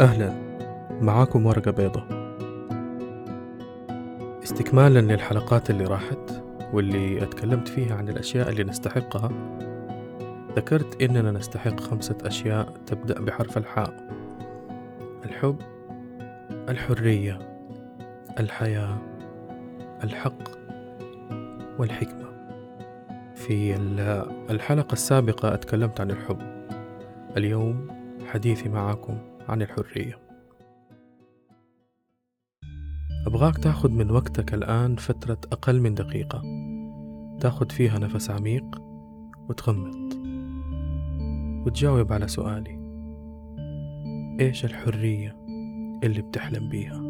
أهلا. معاكم ورقة بيضة. استكمالا للحلقات اللي راحت واللي اتكلمت فيها عن الأشياء اللي نستحقها ذكرت إننا نستحق خمسة أشياء تبدأ بحرف الحاء. الحب الحرية الحياة الحق والحكمة. في الحلقة السابقة أتكلمت عن الحب. اليوم حديثي معاكم عن الحرية. أبغاك تأخذ من وقتك الآن فترة أقل من دقيقة. تأخذ فيها نفس عميق وتغمض. وتجاوب على سؤالي. إيش الحرية اللي بتحلم بيها؟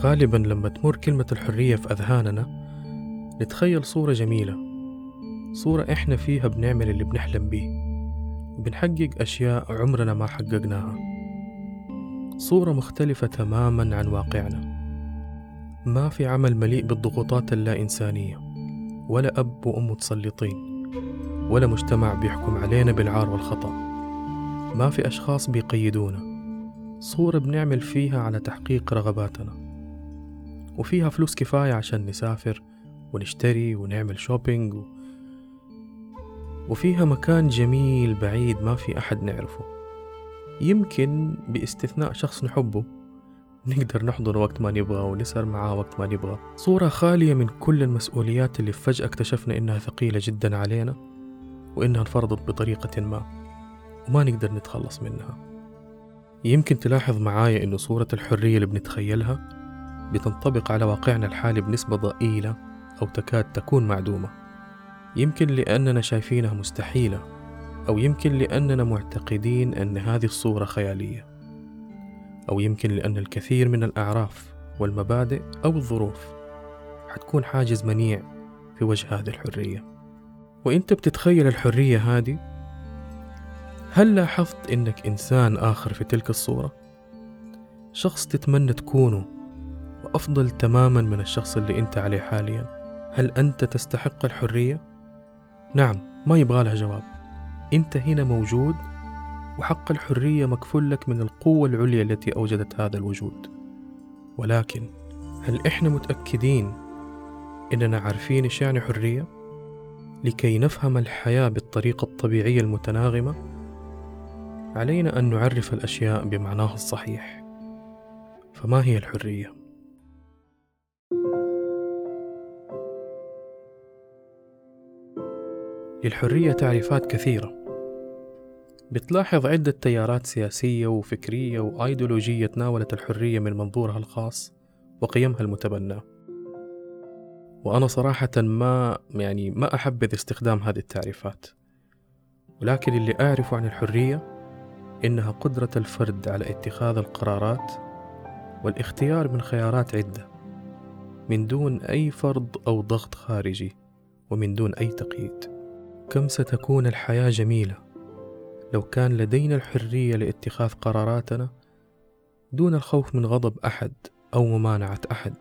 غالبا لما تمر كلمة الحرية في أذهاننا نتخيل صورة جميلة. صورة إحنا فيها بنعمل اللي بنحلم بيه. وبنحقق أشياء عمرنا ما حققناها. صورة مختلفة تماما عن واقعنا. ما في عمل مليء بالضغوطات اللا إنسانية ولا أب وأم متسلطين ولا مجتمع بيحكم علينا بالعار والخطأ. ما في أشخاص بيقيدونا. صورة بنعمل فيها على تحقيق رغباتنا. وفيها فلوس كفاية عشان نسافر ونشتري ونعمل شوبينج و... وفيها مكان جميل بعيد ما في أحد نعرفه. يمكن باستثناء شخص نحبه نقدر نحضر وقت ما نبغى ونسهر معاه وقت ما نبغى. صورة خالية من كل المسؤوليات اللي فجأة اكتشفنا إنها ثقيلة جدا علينا وإنها انفرضت بطريقة ما وما نقدر نتخلص منها. يمكن تلاحظ معايا إنه صورة الحرية اللي بنتخيلها بتنطبق على واقعنا الحالي بنسبة ضئيلة أو تكاد تكون معدومة. يمكن لأننا شايفينها مستحيلة أو يمكن لأننا معتقدين أن هذه الصورة خيالية أو يمكن لأن الكثير من الأعراف والمبادئ أو الظروف حتكون حاجز منيع في وجه هذه الحرية وإنت بتتخيل الحرية هذه هل لاحظت إنك إنسان آخر في تلك الصورة؟ شخص تتمنى تكونه وأفضل تماما من الشخص اللي أنت عليه حاليا هل أنت تستحق الحرية؟ نعم ما يبغى لها جواب أنت هنا موجود وحق الحرية مكفول لك من القوة العليا التي أوجدت هذا الوجود ولكن هل إحنا متأكدين إننا عارفين إيش يعني حرية؟ لكي نفهم الحياة بالطريقة الطبيعية المتناغمة علينا أن نعرف الأشياء بمعناها الصحيح فما هي الحرية؟ للحرية تعريفات كثيرة. بتلاحظ عدة تيارات سياسية وفكرية وأيديولوجية تناولت الحرية من منظورها الخاص وقيمها المتبناه وأنا صراحة ما يعني ما أحبذ استخدام هذه التعريفات. ولكن اللي أعرفه عن الحرية إنها قدرة الفرد على اتخاذ القرارات والاختيار من خيارات عدة من دون أي فرض أو ضغط خارجي ومن دون أي تقييد. كم ستكون الحياة جميلة؟ لو كان لدينا الحرية لاتخاذ قراراتنا دون الخوف من غضب أحد أو ممانعة أحد.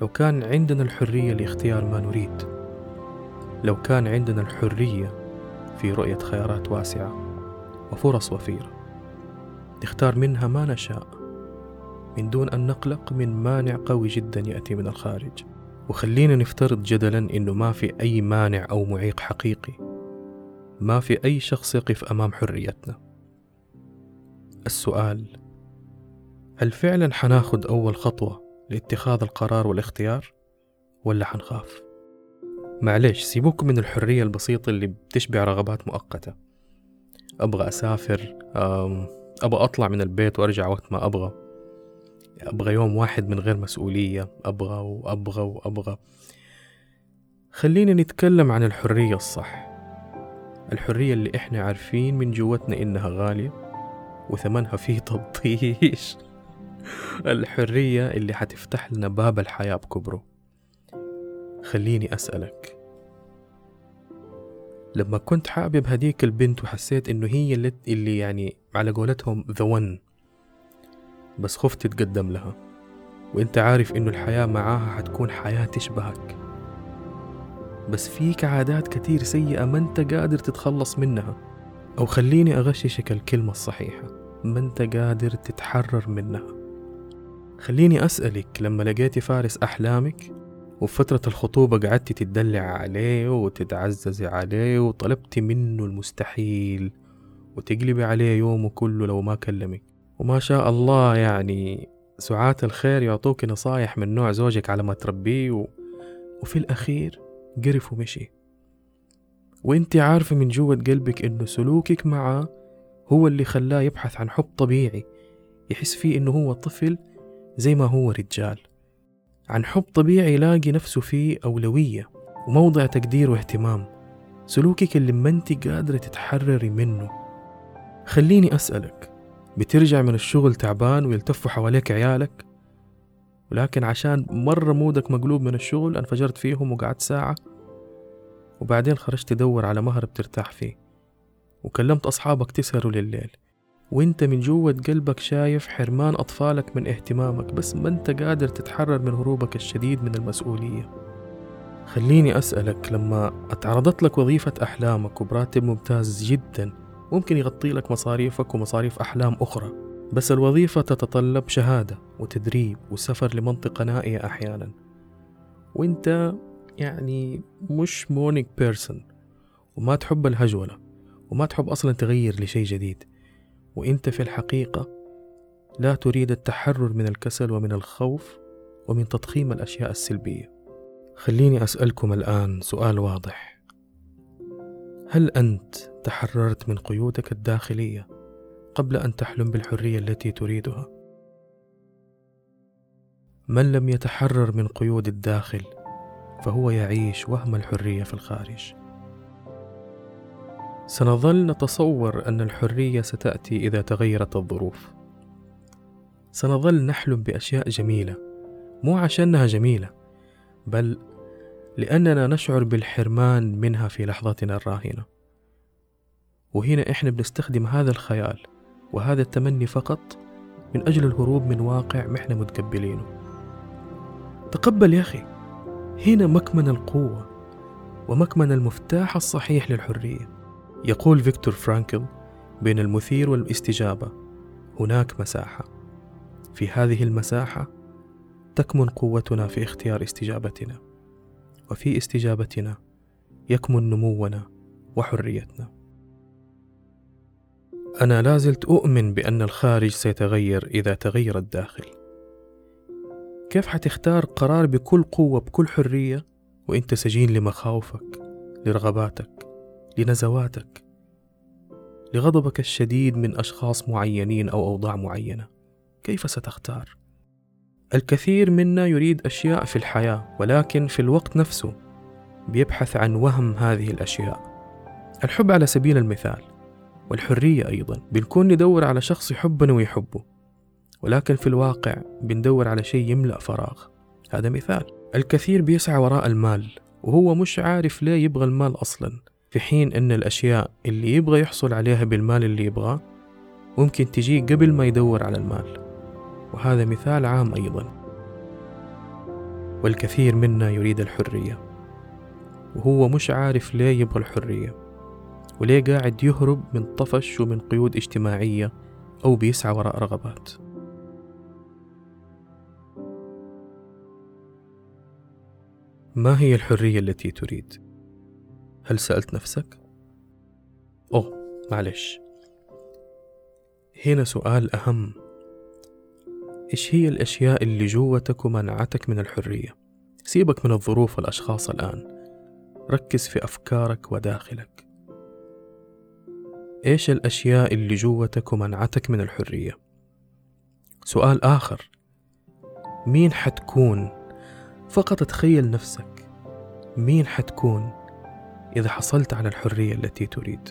لو كان عندنا الحرية لاختيار ما نريد. لو كان عندنا الحرية في رؤية خيارات واسعة وفرص وفيرة نختار منها ما نشاء من دون أن نقلق من مانع قوي جدا يأتي من الخارج. وخلينا نفترض جدلا إنه ما في أي مانع أو معيق حقيقي. ما في أي شخص يقف أمام حريتنا. السؤال هل فعلا حناخد أول خطوة لاتخاذ القرار والاختيار ولا حنخاف؟ معليش سيبوكم من الحرية البسيطة اللي بتشبع رغبات مؤقتة. أبغى أسافر أبغى أطلع من البيت وأرجع وقت ما أبغى. أبغى يوم واحد من غير مسؤولية أبغى وأبغى وأبغى. خلينا نتكلم عن الحرية الصح. الحرية اللي إحنا عارفين من جوتنا إنها غالية وثمنها فيه تبطيش. الحرية اللي حتفتح لنا باب الحياة بكبره. خليني أسألك. لما كنت حابب هديك البنت وحسيت إنه هي اللي, يعني على قولتهم ذا ون بس خفت تتقدم لها. وانت عارف انه الحياة معاها حتكون حياة تشبهك. بس فيك عادات كتير سيئة ما انت قادر تتخلص منها. أو خليني أغششك الكلمة الصحيحة ما أنت قادر تتحرر منها. خليني أسألك لما لقيتي فارس أحلامك وفي فترة الخطوبة قعدتي تدلع عليه وتتعززي عليه وطلبتي منه المستحيل وتقلبي عليه يومه كله لو ما كلمك وما شاء الله يعني سعاة الخير يعطوك نصايح من نوع زوجك على ما تربيه و... وفي الأخير قرف ومشي. وأنت عارفة من جوة قلبك إنه سلوكك معه هو اللي خلاه يبحث عن حب طبيعي يحس فيه إنه هو طفل زي ما هو رجال. عن حب طبيعي يلاقي نفسه فيه أولوية وموضع تقدير واهتمام. سلوكك اللي ما أنت قادرة تتحرري منه. خليني أسألك بترجع من الشغل تعبان ويلتفوا حواليك عيالك. ولكن عشان مرة مودك مقلوب من الشغل انفجرت فيهم وقعدت ساعة. وبعدين خرجت تدور على مهر بترتاح فيه. وكلمت أصحابك تسهروا لليل. وانت من جوة قلبك شايف حرمان أطفالك من اهتمامك بس ما انت قادر تتحرر من هروبك الشديد من المسؤولية. خليني أسألك لما اتعرضت لك وظيفة أحلامك وبراتب ممتاز جدا ممكن يغطي لك مصاريفك ومصاريف أحلام أخرى بس الوظيفة تتطلب شهادة وتدريب وسفر لمنطقة نائية أحيانا. وأنت يعني مش morning person وما تحب الهجولة وما تحب أصلا تغير لشيء جديد. وأنت في الحقيقة لا تريد التحرر من الكسل ومن الخوف ومن تضخيم الأشياء السلبية. خليني أسألكم الآن سؤال واضح. هل أنت تحررت من قيودك الداخلية قبل أن تحلم بالحرية التي تريدها؟ من لم يتحرر من قيود الداخل فهو يعيش وهم الحرية في الخارج سنظل نتصور أن الحرية ستأتي إذا تغيرت الظروف سنظل نحلم بأشياء جميلة مو عشانها جميلة بل لأننا نشعر بالحرمان منها في لحظتنا الراهنة. وهنا إحنا بنستخدم هذا الخيال وهذا التمني فقط من أجل الهروب من واقع ما إحنا متقبلينه. تقبل يا أخي هنا مكمن القوة ومكمن المفتاح الصحيح للحرية. يقول فيكتور فرانكل بين المثير والاستجابة هناك مساحة. في هذه المساحة تكمن قوتنا في اختيار استجابتنا. وفي استجابتنا. يكمن نمونا وحريتنا. أنا لازلت أؤمن بأن الخارج سيتغير إذا تغير الداخل. كيف حتختار قرار بكل قوة بكل حرية وانت سجين لمخاوفك لرغباتك لنزواتك لغضبك الشديد من أشخاص معينين أو أوضاع معينة؟ كيف ستختار؟ الكثير منا يريد أشياء في الحياة ولكن في الوقت نفسه بيبحث عن وهم هذه الأشياء. الحب على سبيل المثال والحرية أيضا. بنكون ندور على شخص يحبنا ويحبه ولكن في الواقع بندور على شيء يملأ فراغ. هذا مثال. الكثير بيسعى وراء المال وهو مش عارف ليه يبغى المال أصلا في حين إن الأشياء اللي يبغى يحصل عليها بالمال اللي يبغاه ممكن تجي قبل ما يدور على المال. وهذا مثال عام أيضا. والكثير منا يريد الحرية وهو مش عارف ليه يبغى الحرية وليه قاعد يهرب من طفش ومن قيود اجتماعية أو بيسعى وراء رغبات. ما هي الحرية التي تريد؟ هل سألت نفسك؟ أوه معلش. هنا سؤال أهم. إيش هي الأشياء اللي جوتك ومنعتك من الحرية؟ سيبك من الظروف والأشخاص الآن. ركز في أفكارك وداخلك. إيش الأشياء اللي جوتك ومنعتك من الحرية؟ سؤال آخر. مين حتكون؟ فقط تخيل نفسك. مين حتكون إذا حصلت على الحرية التي تريد؟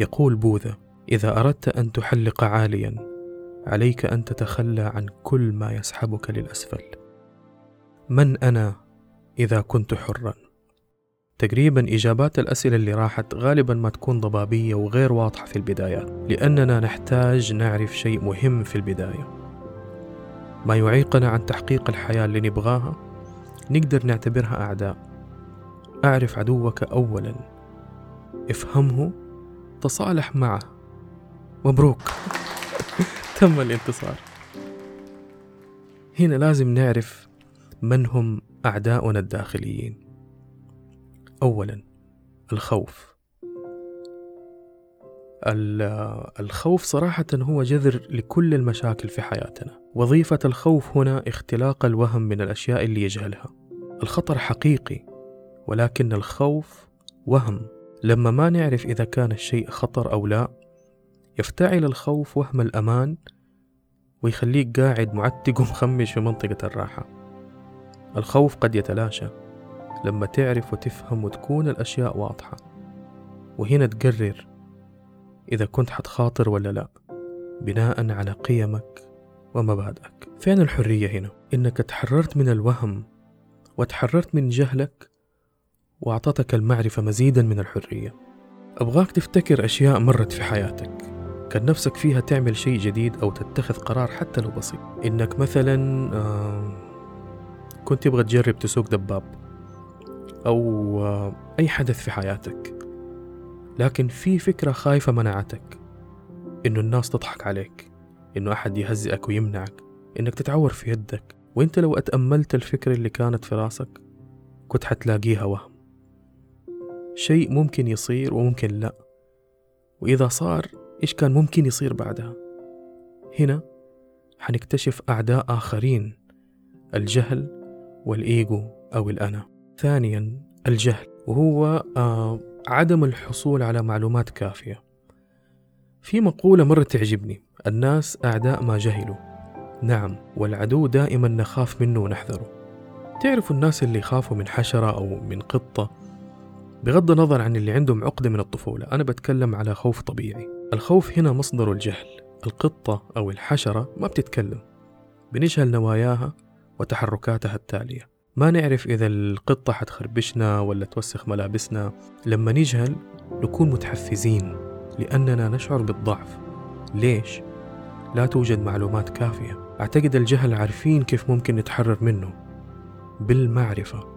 يقول بوذا إذا أردت أن تحلق عاليا عليك أن تتخلى عن كل ما يسحبك للأسفل. من أنا إذا كنت حرا؟ تقريبا إجابات الأسئلة اللي راحت غالبا ما تكون ضبابية وغير واضحة في البدايات لأننا نحتاج نعرف شيء مهم في البداية. ما يعيقنا عن تحقيق الحياة اللي نبغاها؟ نقدر نعتبرها أعداء. أعرف عدوك اولا. افهمه. تصالح معه. مبروك. تم الانتصار. هنا لازم نعرف من هم أعداؤنا الداخليين. أولا الخوف. الخوف صراحة هو جذر لكل المشاكل في حياتنا. وظيفة الخوف هنا اختلاق الوهم من الأشياء اللي يجهلها. الخطر حقيقي ولكن الخوف وهم. لما ما نعرف إذا كان الشيء خطر أو لا يفتعل الخوف وهم الأمان ويخليك قاعد معتق ومخمش في منطقة الراحة. الخوف قد يتلاشى لما تعرف وتفهم وتكون الأشياء واضحة وهنا تقرر إذا كنت حتخاطر ولا لا بناء على قيمك ومبادئك. فين الحرية هنا؟ إنك تحررت من الوهم وتحررت من جهلك وأعطتك المعرفة مزيدا من الحرية. أبغاك تفتكر أشياء مرت في حياتك. كان نفسك فيها تعمل شيء جديد أو تتخذ قرار حتى لو بسيط. إنك مثلا كنت تبغى تجرب تسوق دباب أو أي حدث في حياتك لكن في فكرة خايفة منعتك إنه الناس تضحك عليك إنه أحد يهزئك ويمنعك إنك تتعور في يدك. وإنت لو أتأملت الفكرة اللي كانت في راسك كنت حتلاقيها وهم. شيء ممكن يصير وممكن لا. وإذا صار إيش كان ممكن يصير بعدها؟ هنا حنكتشف أعداء آخرين الجهل والإيجو أو الأنا. ثانيا الجهل وهو آه عدم الحصول على معلومات كافية. في مقولة مرة تعجبني الناس أعداء ما جهلوا. نعم والعدو دائما نخاف منه ونحذره. تعرفوا الناس اللي يخافوا من حشرة أو من قطة؟ بغض النظر عن اللي عندهم عقدة من الطفولة أنا بتكلم على خوف طبيعي. الخوف هنا مصدر الجهل القطة أو الحشرة ما بتتكلم بنجهل نواياها وتحركاتها التالية. ما نعرف إذا القطة حتخربشنا ولا توسخ ملابسنا. لما نجهل نكون متحفزين لأننا نشعر بالضعف. ليش؟ لا توجد معلومات كافية. أعتقد الجهل عارفين كيف ممكن نتحرر منه. بالمعرفة.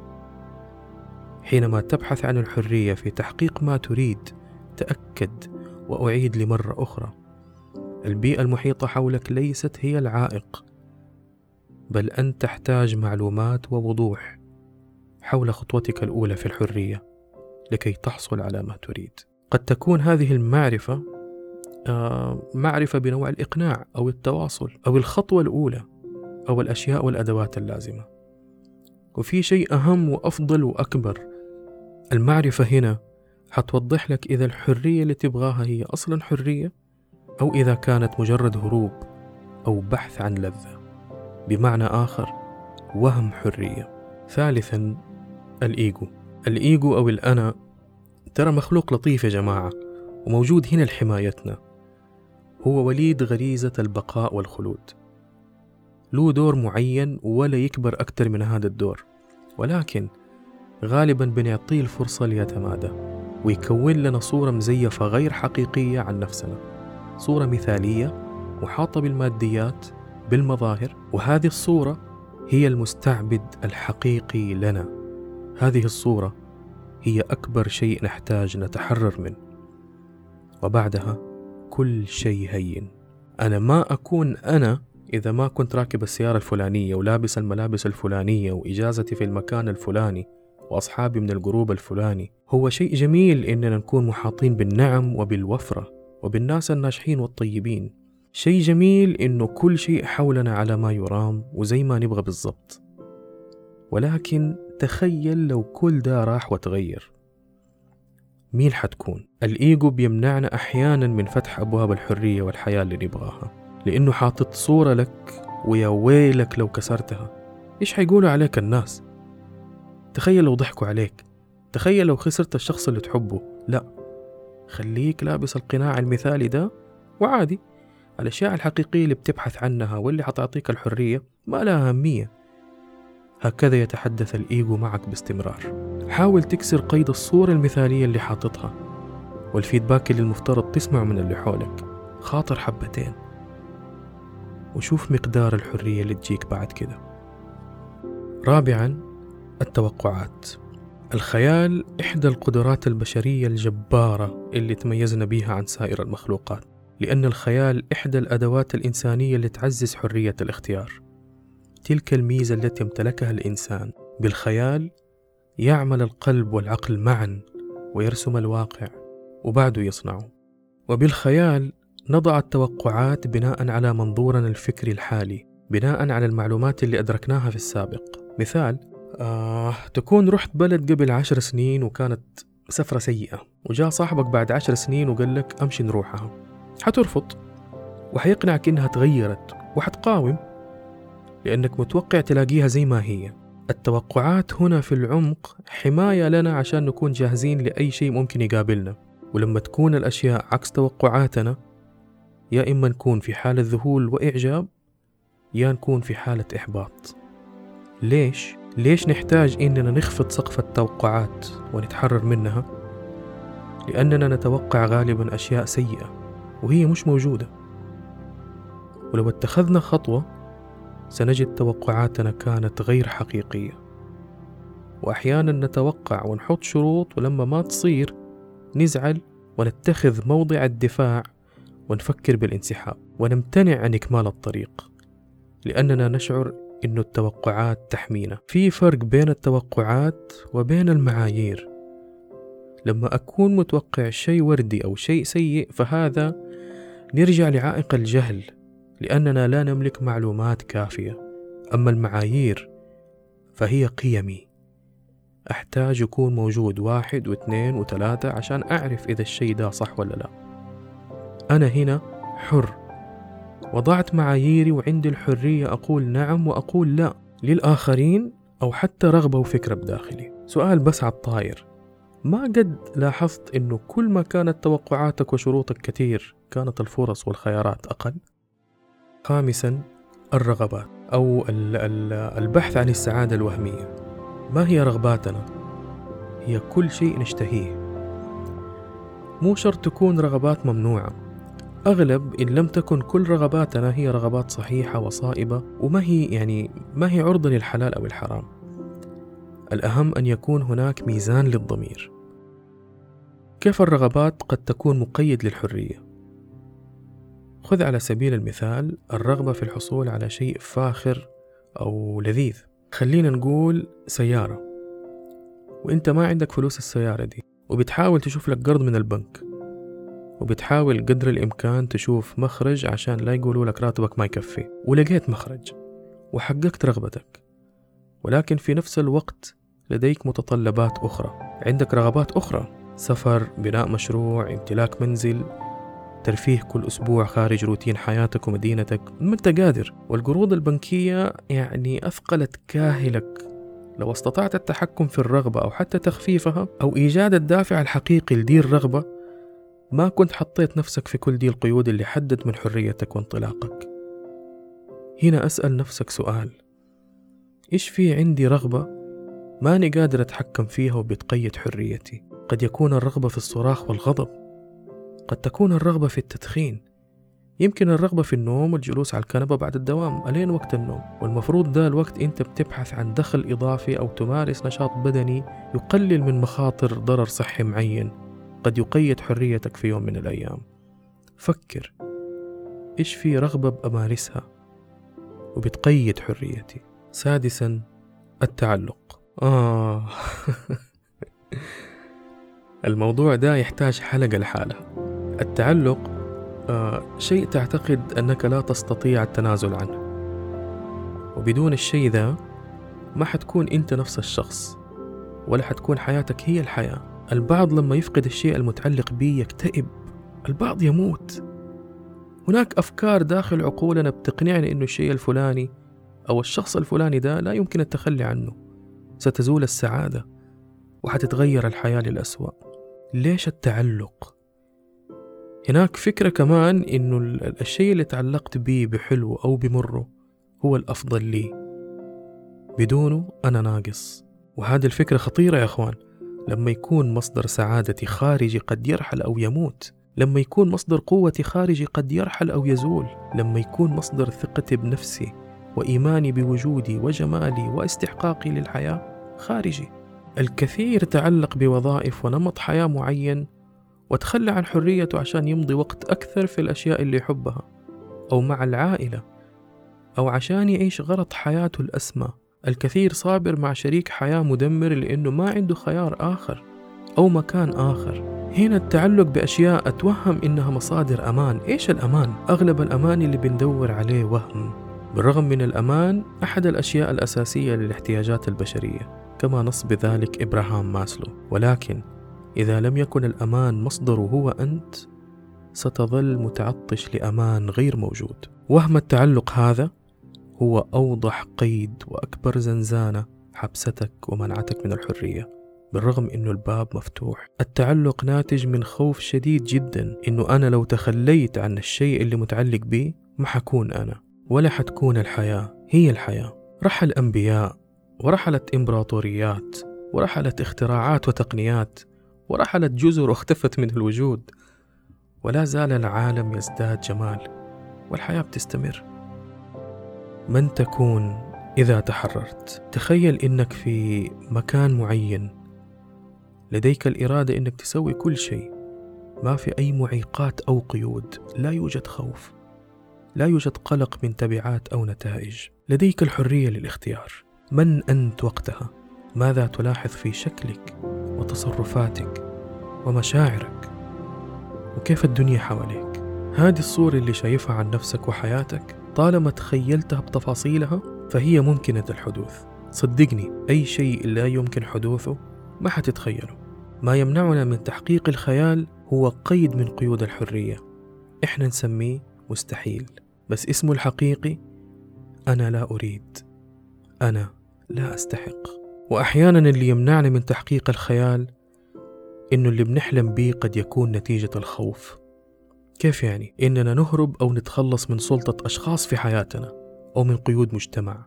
حينما تبحث عن الحرية في تحقيق ما تريد تأكد وأعيد لمرة أخرى. البيئة المحيطة حولك ليست هي العائق بل أنت تحتاج معلومات ووضوح حول خطوتك الأولى في الحرية لكي تحصل على ما تريد. قد تكون هذه المعرفة آه، معرفة بنوع الإقناع أو التواصل أو الخطوة الأولى أو الأشياء والأدوات اللازمة. وفي شيء أهم وأفضل وأكبر المعرفة هنا حتوضح لك إذا الحرية اللي تبغاها هي أصلا حرية أو إذا كانت مجرد هروب أو بحث عن لذة. بمعنى آخر وهم حرية. ثالثا الإيجو. الإيجو أو الأنا ترى مخلوق لطيف يا جماعة وموجود هنا لحمايتنا. هو وليد غريزة البقاء والخلود. له دور معين ولا يكبر أكثر من هذا الدور. ولكن غالبا بنعطيه الفرصة ليتمادى. ويكون لنا صورة مزيفة غير حقيقية عن نفسنا. صورة مثالية محاطة بالماديات بالمظاهر وهذه الصورة هي المستعبد الحقيقي لنا. هذه الصورة هي أكبر شيء نحتاج نتحرر منه. وبعدها كل شيء هين. أنا ما أكون أنا إذا ما كنت راكب السيارة الفلانية ولابس الملابس الفلانية وإجازتي في المكان الفلاني وأصحابي من الجروب الفلاني. هو شيء جميل إننا نكون محاطين بالنعم وبالوفرة وبالناس الناجحين والطيبين. شيء جميل إنه كل شيء حولنا على ما يرام وزي ما نبغى بالضبط. ولكن تخيل لو كل ده راح وتغير. مين حتكون؟ الإيجو بيمنعنا أحيانا من فتح أبواب الحرية والحياة اللي نبغاها. لأنه حاطط صورة لك ويا ويلك لو كسرتها. إيش حيقولوا عليك الناس؟ تخيل لو ضحكوا عليك. تخيل لو خسرت الشخص اللي تحبه. لا خليك لابس القناع المثالي ده وعادي. الأشياء الحقيقية اللي بتبحث عنها واللي حتعطيك الحرية ما لها أهمية. هكذا يتحدث الإيجو معك باستمرار. حاول تكسر قيد الصورة المثالية اللي حاططها والفيدباك اللي المفترض تسمعه من اللي حولك. خاطر حبتين وشوف مقدار الحرية اللي تجيك بعد كده. رابعا التوقعات. الخيال إحدى القدرات البشرية الجبارة اللي تميزنا بيها عن سائر المخلوقات لأن الخيال إحدى الأدوات الإنسانية اللي تعزز حرية الاختيار. تلك الميزة التي امتلكها الإنسان بالخيال يعمل القلب والعقل معا ويرسم الواقع وبعده يصنعه. وبالخيال نضع التوقعات بناء على منظورنا الفكري الحالي بناء على المعلومات اللي أدركناها في السابق. مثال آه تكون رحت بلد قبل عشر سنين وكانت سفرة سيئة وجاء صاحبك بعد عشر سنين وقال لك أمشي نروحها. حترفض وحيقنعك إنها تغيرت وحتقاوم لأنك متوقع تلاقيها زي ما هي. التوقعات هنا في العمق حماية لنا عشان نكون جاهزين لأي شيء ممكن يقابلنا. ولما تكون الأشياء عكس توقعاتنا يا إما نكون في حالة ذهول وإعجاب يا نكون في حالة إحباط. ليش؟ ليش نحتاج إننا نخفض سقف التوقعات ونتحرر منها؟ لأننا نتوقع غالبا أشياء سيئة وهي مش موجودة. ولو اتخذنا خطوة سنجد توقعاتنا كانت غير حقيقية. وأحيانا نتوقع ونحط شروط ولما ما تصير نزعل ونتخذ موضع الدفاع ونفكر بالانسحاب. ونمتنع عن إكمال الطريق لأننا نشعر أن التوقعات تحمينا. في فرق بين التوقعات وبين المعايير. لما أكون متوقع شيء وردي أو شيء سيء فهذا نرجع لعائق الجهل لأننا لا نملك معلومات كافية. أما المعايير فهي قيمي. أحتاج يكون موجود واحد واثنين وثلاثة عشان أعرف إذا الشيء ده صح ولا لا. أنا هنا حر. وضعت معاييري وعندي الحرية أقول نعم وأقول لا للآخرين أو حتى رغبة وفكرة بداخلي. سؤال بس على الطاير. ما قد لاحظت أنه كل ما كانت توقعاتك وشروطك كثير كانت الفرص والخيارات أقل؟ خامسا الرغبات أو البحث عن السعادة الوهمية. ما هي رغباتنا؟ هي كل شيء نشتهيه. مو شرط تكون رغبات ممنوعة. أغلب إن لم تكن كل رغباتنا هي رغبات صحيحة وصائبة وما هي يعني ما هي عرضة للحلال أو الحرام. الأهم أن يكون هناك ميزان للضمير. كيف الرغبات قد تكون مقيد للحرية؟ خذ على سبيل المثال الرغبة في الحصول على شيء فاخر أو لذيذ. خلينا نقول سيارة. وإنت ما عندك فلوس السيارة دي وبتحاول تشوف لك قرض من البنك. وبتحاول قدر الإمكان تشوف مخرج عشان لا يقولوا لك راتبك ما يكفي. ولقيت مخرج وحققت رغبتك. ولكن في نفس الوقت لديك متطلبات أخرى. عندك رغبات أخرى. سفر بناء مشروع امتلاك منزل ترفيه كل أسبوع خارج روتين حياتك ومدينتك. ما أنت قادر. والقروض البنكية يعني أثقلت كاهلك. لو استطعت التحكم في الرغبة أو حتى تخفيفها أو إيجاد الدافع الحقيقي لدي الرغبة ما كنت حطيت نفسك في كل دي القيود اللي حدد من حريتك وانطلاقك. هنا أسأل نفسك سؤال. إيش في عندي رغبة ماني قادر أتحكم فيها وبتقيد حريتي؟ قد يكون الرغبة في الصراخ والغضب. قد تكون الرغبة في التدخين. يمكن الرغبة في النوم والجلوس على الكنبة بعد الدوام. ألين وقت النوم؟ والمفروض ده الوقت أنت بتبحث عن دخل إضافي أو تمارس نشاط بدني يقلل من مخاطر ضرر صحي معين. قد يقيد حريتك في يوم من الأيام. فكر إيش في رغبة بأمارسها؟ وبتقيد حريتي. سادسا التعلق. آه. الموضوع ده يحتاج حلقة لحاله التعلق آه شيء تعتقد أنك لا تستطيع التنازل عنه. وبدون الشيء ذا ما حتكون أنت نفس الشخص ولا حتكون حياتك هي الحياة. البعض لما يفقد الشيء المتعلق به يكتئب. البعض يموت. هناك أفكار داخل عقولنا بتقنعنا إنه الشيء الفلاني أو الشخص الفلاني ده لا يمكن التخلي عنه. ستزول السعادة وحتتغير الحياة للأسوأ. ليش التعلق؟ هناك فكرة كمان إنه الشيء اللي تعلقت به بحلو أو بمره هو الأفضل لي. بدونه أنا ناقص. وهذه الفكرة خطيرة يا أخوان. لما يكون مصدر سعادتي خارجي قد يرحل أو يموت. لما يكون مصدر قوتي خارجي قد يرحل أو يزول. لما يكون مصدر ثقتي بنفسي وإيماني بوجودي وجمالي واستحقاقي للحياة خارجي. الكثير تعلق بوظائف ونمط حياة معين وتخلى عن حريته عشان يمضي وقت أكثر في الأشياء اللي يحبها أو مع العائلة أو عشان يعيش غرض حياته الأسمى. الكثير صابر مع شريك حياة مدمر لأنه ما عنده خيار آخر أو مكان آخر. هنا التعلق بأشياء أتوهم إنها مصادر أمان. إيش الأمان؟ أغلب الأمان اللي بندور عليه وهم. بالرغم من الأمان أحد الأشياء الأساسية للاحتياجات البشرية كما نص بذلك إبراهام ماسلو. ولكن إذا لم يكن الأمان مصدره هو أنت ستظل متعطش لأمان غير موجود. وهم التعلق هذا؟ هو أوضح قيد وأكبر زنزانة حبستك ومنعتك من الحرية بالرغم إنه الباب مفتوح. التعلق ناتج من خوف شديد جدا إنه أنا لو تخليت عن الشيء اللي متعلق به ما حكون أنا ولا حتكون الحياة هي الحياة. رحل أنبياء ورحلت إمبراطوريات ورحلت اختراعات وتقنيات ورحلت جزر واختفت من الوجود. ولا زال العالم يزداد جمال والحياة بتستمر. من تكون إذا تحررت؟ تخيل إنك في مكان معين. لديك الإرادة إنك تسوي كل شيء. ما في أي معيقات أو قيود. لا يوجد خوف. لا يوجد قلق من تبعات أو نتائج. لديك الحرية للاختيار. من أنت وقتها؟ ماذا تلاحظ في شكلك وتصرفاتك ومشاعرك؟ وكيف الدنيا حواليك؟ هذه الصورة اللي شايفها عن نفسك وحياتك. طالما تخيلتها بتفاصيلها فهي ممكنة الحدوث. صدقني أي شيء لا يمكن حدوثه ما حتتخيله. ما يمنعنا من تحقيق الخيال هو قيد من قيود الحرية. إحنا نسميه مستحيل. بس اسمه الحقيقي أنا لا أريد. أنا لا أستحق. وأحيانا اللي يمنعنا من تحقيق الخيال إنه اللي بنحلم بيه قد يكون نتيجة الخوف. كيف يعني؟ إننا نهرب أو نتخلص من سلطة أشخاص في حياتنا أو من قيود مجتمع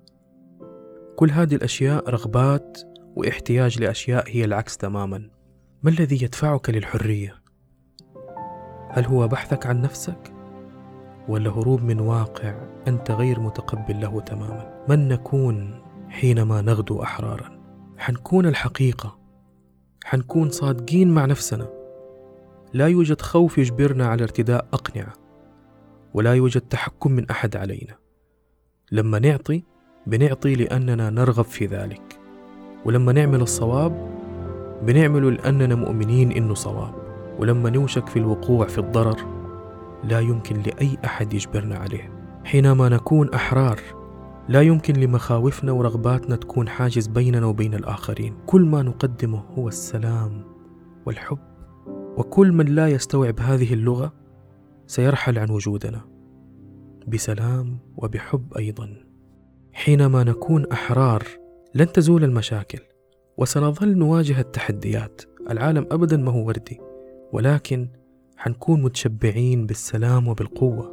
كل هذه الأشياء رغبات واحتياج لأشياء هي العكس تماما ما الذي يدفعك للحرية؟ هل هو بحثك عن نفسك؟ ولا هروب من واقع أنت غير متقبل له تماما؟ من نكون حينما نغدو أحرارا؟ حنكون الحقيقة حنكون صادقين مع نفسنا لا يوجد خوف يجبرنا على ارتداء أقنعة ولا يوجد تحكم من أحد علينا. لما نعطي بنعطي لأننا نرغب في ذلك. ولما نعمل الصواب بنعمله لأننا مؤمنين إنه صواب. ولما نوشك في الوقوع في الضرر لا يمكن لأي أحد يجبرنا عليه. حينما نكون أحرار لا يمكن لمخاوفنا ورغباتنا تكون حاجز بيننا وبين الآخرين. كل ما نقدمه هو السلام والحب. وكل من لا يستوعب هذه اللغة سيرحل عن وجودنا. بسلام وبحب أيضا. حينما نكون أحرار لن تزول المشاكل وسنظل نواجه التحديات. العالم أبدا ما هو وردي ولكن حنكون متشبعين بالسلام وبالقوة.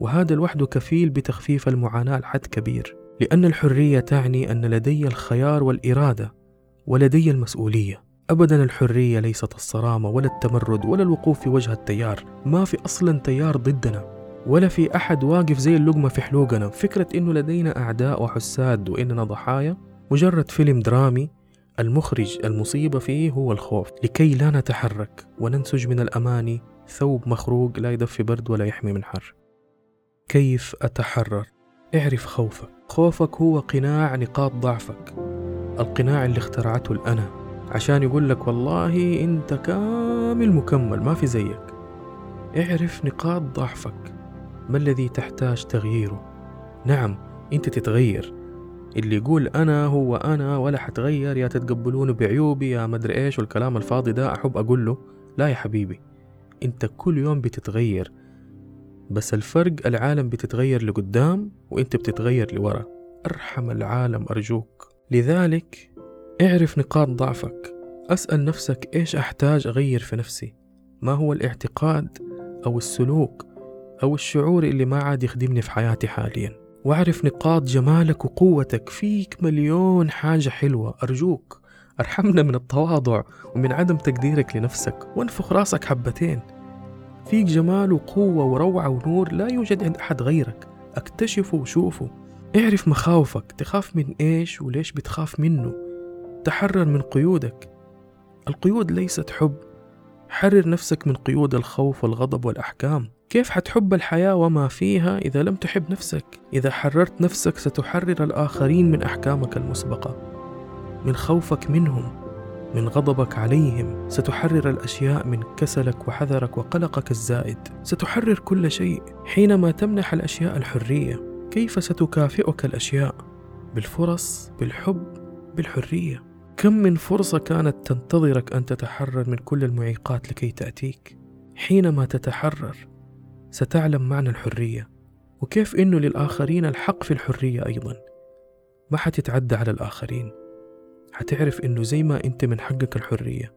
وهذا لوحده كفيل بتخفيف المعاناة لحد كبير لأن الحرية تعني أن لدي الخيار والإرادة ولدي المسؤولية. أبدا الحرية ليست الصرامة ولا التمرد ولا الوقوف في وجه التيار ما في أصلا تيار ضدنا ولا في أحد واقف زي اللقمة في حلوقنا. فكرة إنه لدينا أعداء وحساد وإننا ضحايا مجرد فيلم درامي المخرج المصيبة فيه هو الخوف. لكي لا نتحرك وننسج من الأماني ثوب مخروق لا يدفي برد ولا يحمي من حر. كيف أتحرر؟ اعرف خوفك. خوفك هو قناع نقاط ضعفك القناع اللي اخترعته الأنا. عشان يقول لك والله أنت كامل مكمل ما في زيك. اعرف نقاط ضعفك. ما الذي تحتاج تغييره؟ نعم أنت تتغير. اللي يقول أنا هو أنا ولا حتغير يا تتقبلونه بعيوبي يا مدري إيش والكلام الفاضي ده أحب أقول له لا يا حبيبي. أنت كل يوم بتتغير. بس الفرق العالم بتتغير لقدام وانت بتتغير لورا. أرحم العالم أرجوك. لذلك اعرف نقاط ضعفك. أسأل نفسك إيش أحتاج أغير في نفسي؟ ما هو الاعتقاد أو السلوك أو الشعور اللي ما عاد يخدمني في حياتي حاليا؟ واعرف نقاط جمالك وقوتك. فيك مليون حاجة حلوة. أرجوك أرحمنا من التواضع ومن عدم تقديرك لنفسك. وانفخ راسك حبتين. فيك جمال وقوة وروعة ونور لا يوجد عند أحد غيرك. اكتشفه وشوفه. اعرف مخاوفك. تخاف من إيش وليش بتخاف منه. تحرر من قيودك. القيود ليست حب. حرر نفسك من قيود الخوف والغضب والأحكام. كيف حتحب الحياة وما فيها إذا لم تحب نفسك؟ إذا حررت نفسك ستحرر الآخرين من أحكامك المسبقة. من خوفك منهم من غضبك عليهم. ستحرر الأشياء من كسلك وحذرك وقلقك الزائد. ستحرر كل شيء حينما تمنح الأشياء الحرية. كيف ستكافئك الأشياء؟ بالفرص بالحب بالحرية. كم من فرصة كانت تنتظرك أن تتحرر من كل المعيقات لكي تأتيك؟ حينما تتحرر ستعلم معنى الحرية وكيف إنه للآخرين الحق في الحرية أيضا. ما حتتعدى على الآخرين. حتعرف إنه زي ما أنت من حقك الحرية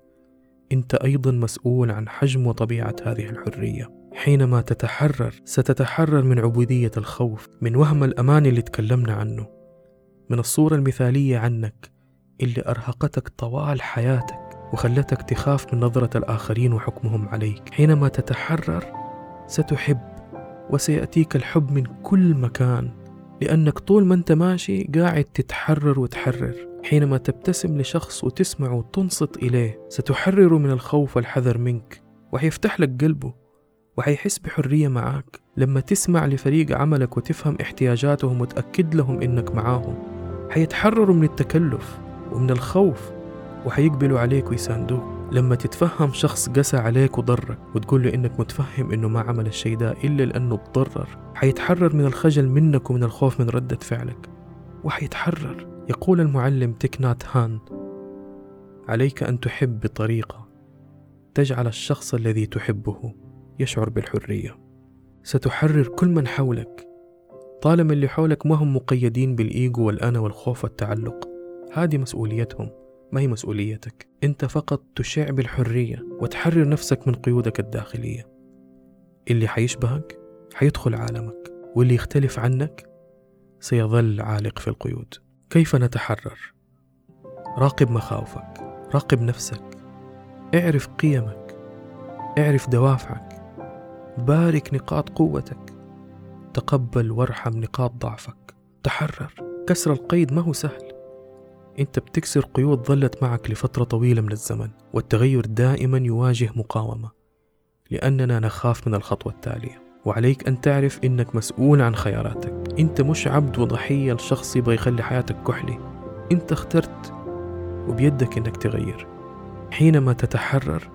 أنت أيضا مسؤول عن حجم وطبيعة هذه الحرية. حينما تتحرر ستتحرر من عبودية الخوف من وهم الأمان اللي تكلمنا عنه من الصورة المثالية عنك اللي أرهقتك طوال حياتك وخلتك تخاف من نظرة الآخرين وحكمهم عليك. حينما تتحرر ستحب وسيأتيك الحب من كل مكان لأنك طول ما أنت ماشي قاعد تتحرر وتحرر. حينما تبتسم لشخص وتسمع وتنصت إليه ستحرر من الخوف والحذر منك وحيفتح لك قلبه وحيحس بحرية معاك. لما تسمع لفريق عملك وتفهم احتياجاتهم وتأكد لهم إنك معاهم حيتحرروا من التكلف. ومن الخوف وحيقبلوا عليك ويساندوك. لما تتفهم شخص قسى عليك وضرك وتقول له إنك متفهم إنه ما عمل الشيء ده إلا لأنه تضرر حيتحرر من الخجل منك ومن الخوف من ردة فعلك. وحيتحرر. يقول المعلم تكنات هان عليك أن تحب بطريقة تجعل الشخص الذي تحبه يشعر بالحرية. ستحرر كل من حولك. طالما اللي حولك ما هم مقيدين بالإيجو والأنا والخوف والتعلق. هذه مسؤوليتهم. ما هي مسؤوليتك؟ أنت فقط تشع بالحرية وتحرر نفسك من قيودك الداخلية. اللي حيشبهك حيدخل عالمك واللي يختلف عنك سيظل عالق في القيود. كيف نتحرر؟ راقب مخاوفك راقب نفسك. اعرف قيمك اعرف دوافعك. بارك نقاط قوتك. تقبل وارحم نقاط ضعفك. تحرر. كسر القيد ما هو سهل. أنت بتكسر قيود ظلت معك لفترة طويلة من الزمن والتغير دائما يواجه مقاومة لأننا نخاف من الخطوة التالية. وعليك أن تعرف إنك مسؤول عن خياراتك. أنت مش عبد وضحية لشخص يبغى يخلي حياتك كحلي أنت اخترت وبيدك إنك تغير. حينما تتحرر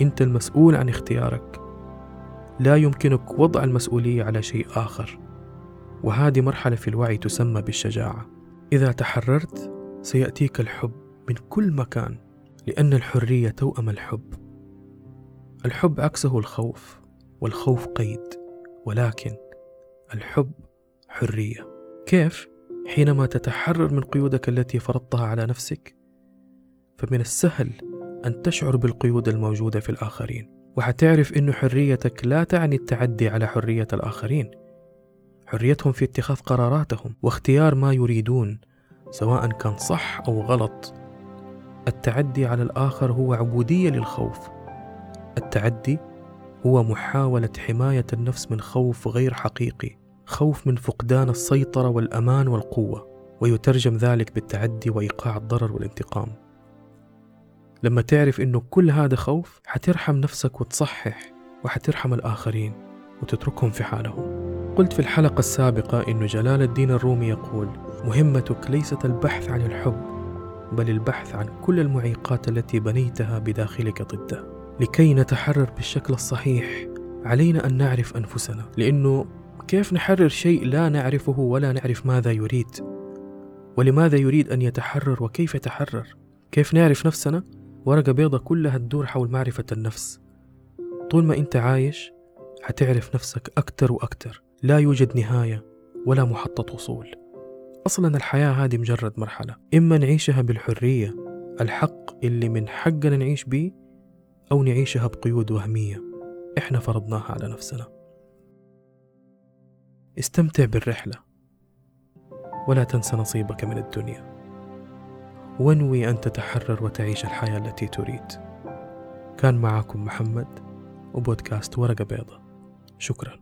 أنت المسؤول عن اختيارك. لا يمكنك وضع المسؤولية على شيء آخر. وهذه مرحلة في الوعي تسمى بالشجاعة. إذا تحررت سيأتيك الحب من كل مكان لأن الحرية توأم الحب. الحب عكسه الخوف والخوف قيد ولكن الحب حرية. كيف؟ حينما تتحرر من قيودك التي فرضتها على نفسك فمن السهل أن تشعر بالقيود الموجودة في الآخرين. وحتعرف إن حريتك لا تعني التعدي على حرية الآخرين. حريتهم في اتخاذ قراراتهم واختيار ما يريدون. سواء كان صح أو غلط التعدي على الآخر هو عبودية للخوف التعدي هو محاولة حماية النفس من خوف غير حقيقي، خوف من فقدان السيطرة والأمان والقوة، ويترجم ذلك بالتعدي وإيقاع الضرر والانتقام. لما تعرف إنه كل هذا خوف حترحم نفسك وتصحح وحترحم الآخرين وتتركهم في حالهم. قلت في الحلقة السابقة إنه جلال الدين الرومي يقول: مهمتك ليست البحث عن الحب، بل البحث عن كل المعيقات التي بنيتها بداخلك ضده. لكي نتحرر بالشكل الصحيح علينا أن نعرف أنفسنا. لأنه كيف نحرر شيء لا نعرفه ولا نعرف ماذا يريد؟ ولماذا يريد أن يتحرر وكيف يتحرر؟ كيف نعرف نفسنا؟ ورقه بيضة كلها تدور حول معرفة النفس. طول ما أنت عايش حتعرف نفسك أكثر وأكثر. لا يوجد نهاية ولا محطة وصول. أصلا الحياة هذه مجرد مرحلة. إما نعيشها بالحرية الحق اللي من حقنا نعيش بيه أو نعيشها بقيود وهمية. إحنا فرضناها على نفسنا. استمتع بالرحلة. ولا تنسى نصيبك من الدنيا. وانوي أن تتحرر وتعيش الحياة التي تريد. كان معكم محمد وبودكاست ورقة بيضة. شكراً.